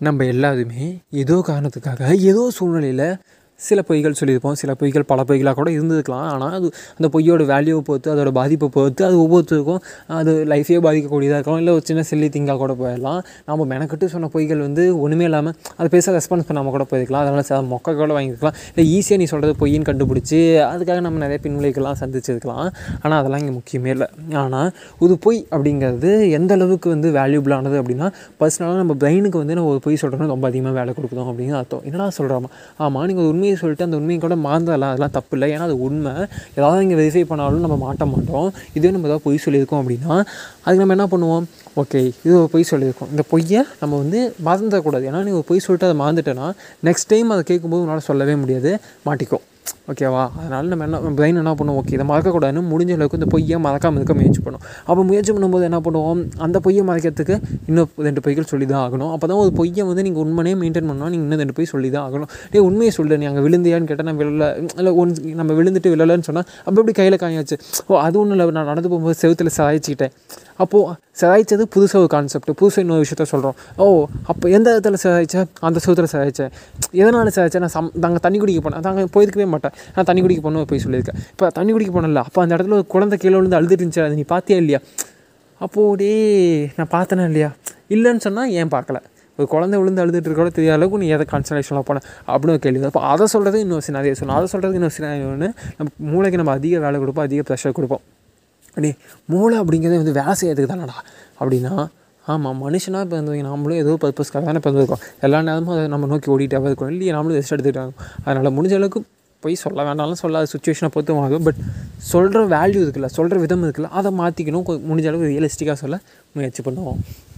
நம்ம எல்லாருமே ஏதோ காரணத்துக்காக ஏதோ சூழ்நிலையில் சில பொய்கள் சொல்லியிருப்போம் சில பொய்கள் பல பொய்களாக கூட இருந்திருக்கலாம். ஆனால் அது அந்த பொய்யோட வேல்யூவை பொறுத்து அதோட பாதிப்பை பொறுத்து அது ஒவ்வொருத்தருக்கும் அது லைஃபே பாதிக்கக்கூடியதாக இருக்கும் இல்லை ஒரு சின்ன சில்லி திங்காக கூட போயிடலாம். நம்ம மெனக்கட்டு சொன்ன பொய்கள் வந்து ஒன்றுமே இல்லாமல் அது பேச ரெஸ்பான்ஸ் பண்ணாமல் கூட போயிருக்கலாம். அதனால் சார் மொக்க கூட வாங்கிக்கலாம் இல்லை ஈஸியாக நீ சொல்கிறது பொய்ன்னு கண்டுபிடிச்சி அதுக்காக நம்ம நிறைய பின்விளைக்கெல்லாம் சந்திச்சிருக்கலாம். ஆனால் அதெல்லாம் இங்கே முக்கியமே இல்லை. ஆனால் ஒரு பொய் அப்படிங்கிறது எந்த அளவுக்கு வந்து வேல்யூபிளானது அப்படின்னா பர்சனலாக நம்ம பிரெயினுக்கு வந்து நம்ம ஒரு பொய் சொல்கிறோம்னா ரொம்ப அதிகமாக வேலை கொடுக்குறோம் அப்படின்னு அர்த்தம். என்னடா சொல்கிறோமா ஆமாம் நீங்கள் ஒரு உண்மையை சொல்லிட்டு அந்த உண்மையை கூட மாறலாம் அதெல்லாம் தப்பு இல்லை ஏன்னா அது உண்மை. ஏதாவது இங்கே வெரிஃபை பண்ணாலும் நம்ம மாட்ட மாட்டோம். இதே நம்ம ஏதாவது பொய் சொல்லியிருக்கோம் அப்படின்னா அதுக்கு நம்ம என்ன பண்ணுவோம்? ஓகே இது ஒரு பொய் சொல்லியிருக்கோம். இந்த பொய்யை நம்ம வந்து மறந்துடக்கூடாது ஏன்னா நீ ஒரு பொய் சொல்லிட்டு அதை மறந்துட்டேன்னா நெக்ஸ்ட் டைம் அதை கேட்கும்போது உன்னால் சொல்லவே முடியாது. மாட்டிக்கும் ஓகேவா? அதனால் நம்ம என்ன பிரெயின் என்ன பண்ணுவோம் ஓகே இதை மறக்கக்கூடாதுன்னு முடிஞ்ச அளவுக்கு இந்த பொய்யை மறக்காமல் இருக்க முயற்சி பண்ணும். அப்போ முயற்சி பண்ணும்போது என்ன பண்ணுவோம்? அந்த பொய்யை மறைக்கிறதுக்கு இன்னும் ரெண்டு பொய்கள் சொல்லி தான் ஆகணும். அப்போ தான் ஒரு பொய்யை வந்து நீங்கள் உண்மையே மெயின்டைன் பண்ணால் நீங்கள் இன்னும் ரெண்டு பொய் சொல்லி தான் ஆகணும். டே உண்மையை சொல்லு நீ அங்கே விழுந்தியான்னு கேட்டால் நான் விழல இல்லை ஒன் நம்ம விழுந்துட்டு விழலன்னு சொன்னால் அப்போ எப்படி கையில் காயாச்சு ஓ அது ஒன்றும் இல்லை நான் நடந்து போகும்போது செவத்தில் சாய்ச்சிக்கிட்டேன் அப்போது சிராய்ச்சது புதுசாக ஒரு கான்செப்ட் புதுசாக இன்னொரு விஷயத்த சொல்கிறோம் ஓ அப்போ எந்த இடத்துல சிராய்ச்சேன் அந்த சுகத்தில் சிராய்ச்சேன் எதனால் சிராய்ச்சேன் நான் சம் நாங்கள் தண்ணி குடிக்க போனேன் நாங்கள் போயிருக்கவே மாட்டேன் நான் தண்ணி குடிக்க போனோம் போய் சொல்லியிருக்கேன். இப்போ தண்ணி குடிக்க போனல அப்போ அந்த இடத்துல ஒரு குழந்தை கீழே விழுந்து அழுதுட்டு இருந்துச்சு. அது நீ பார்த்தியா இல்லையா? அப்போது டே நான் பார்த்தேனா இல்லையா? இல்லைன்னு சொன்னால் ஏன் பார்க்கல? ஒரு குழந்தை விழுந்து அழுதுட்டு கூட தெரியாத அளவுக்கு நீ எதை கான்சன்ட்ரேஷனில் போனேன் அப்படின்னு ஒரு கேள்வி அப்போ அதை சொல்கிறது இன்னொரு சினாரியோ சொல்லணும் அதை சொல்கிறது இன்னொரு சினாரியோன்னு நம்ம மூளைக்கு நம்ம அதிக வேலை கொடுப்போம் அதிக ப்ரெஷர் கொடுப்போம். அப்படி மூளை அப்படிங்கிறது வந்து வேலை செய்யறதுக்கு தானடா. அப்படின்னா ஆமாம் மனுஷனாக பிறந்தவங்க நம்மளும் நாமளும் ஏதோ பர்பஸ்க்காக தானே பிறந்திருக்கோம். எல்லா நேரமும் அதை நம்ம நோக்கி ஓடிட்டாவே இருக்கோம். இல்லையே நாமளும் ரெஸ்ட் எடுத்துக்கிட்டாங்க அதனால் முடிஞ்ச அளவுக்கு போய் சொல்ல வேண்டாலும் சொல்லாத சுச்சுவேஷனை பொறுத்தும் ஆகும் பட் சொல்கிற வேல்யூ இருக்குல்ல சொல்கிற விதம் இருக்குல்ல அதை மாற்றிக்கணும் முடிஞ்ச அளவுக்கு ரியலிஸ்டிக்காக சொல்ல முயற்சி பண்ணுவோம்.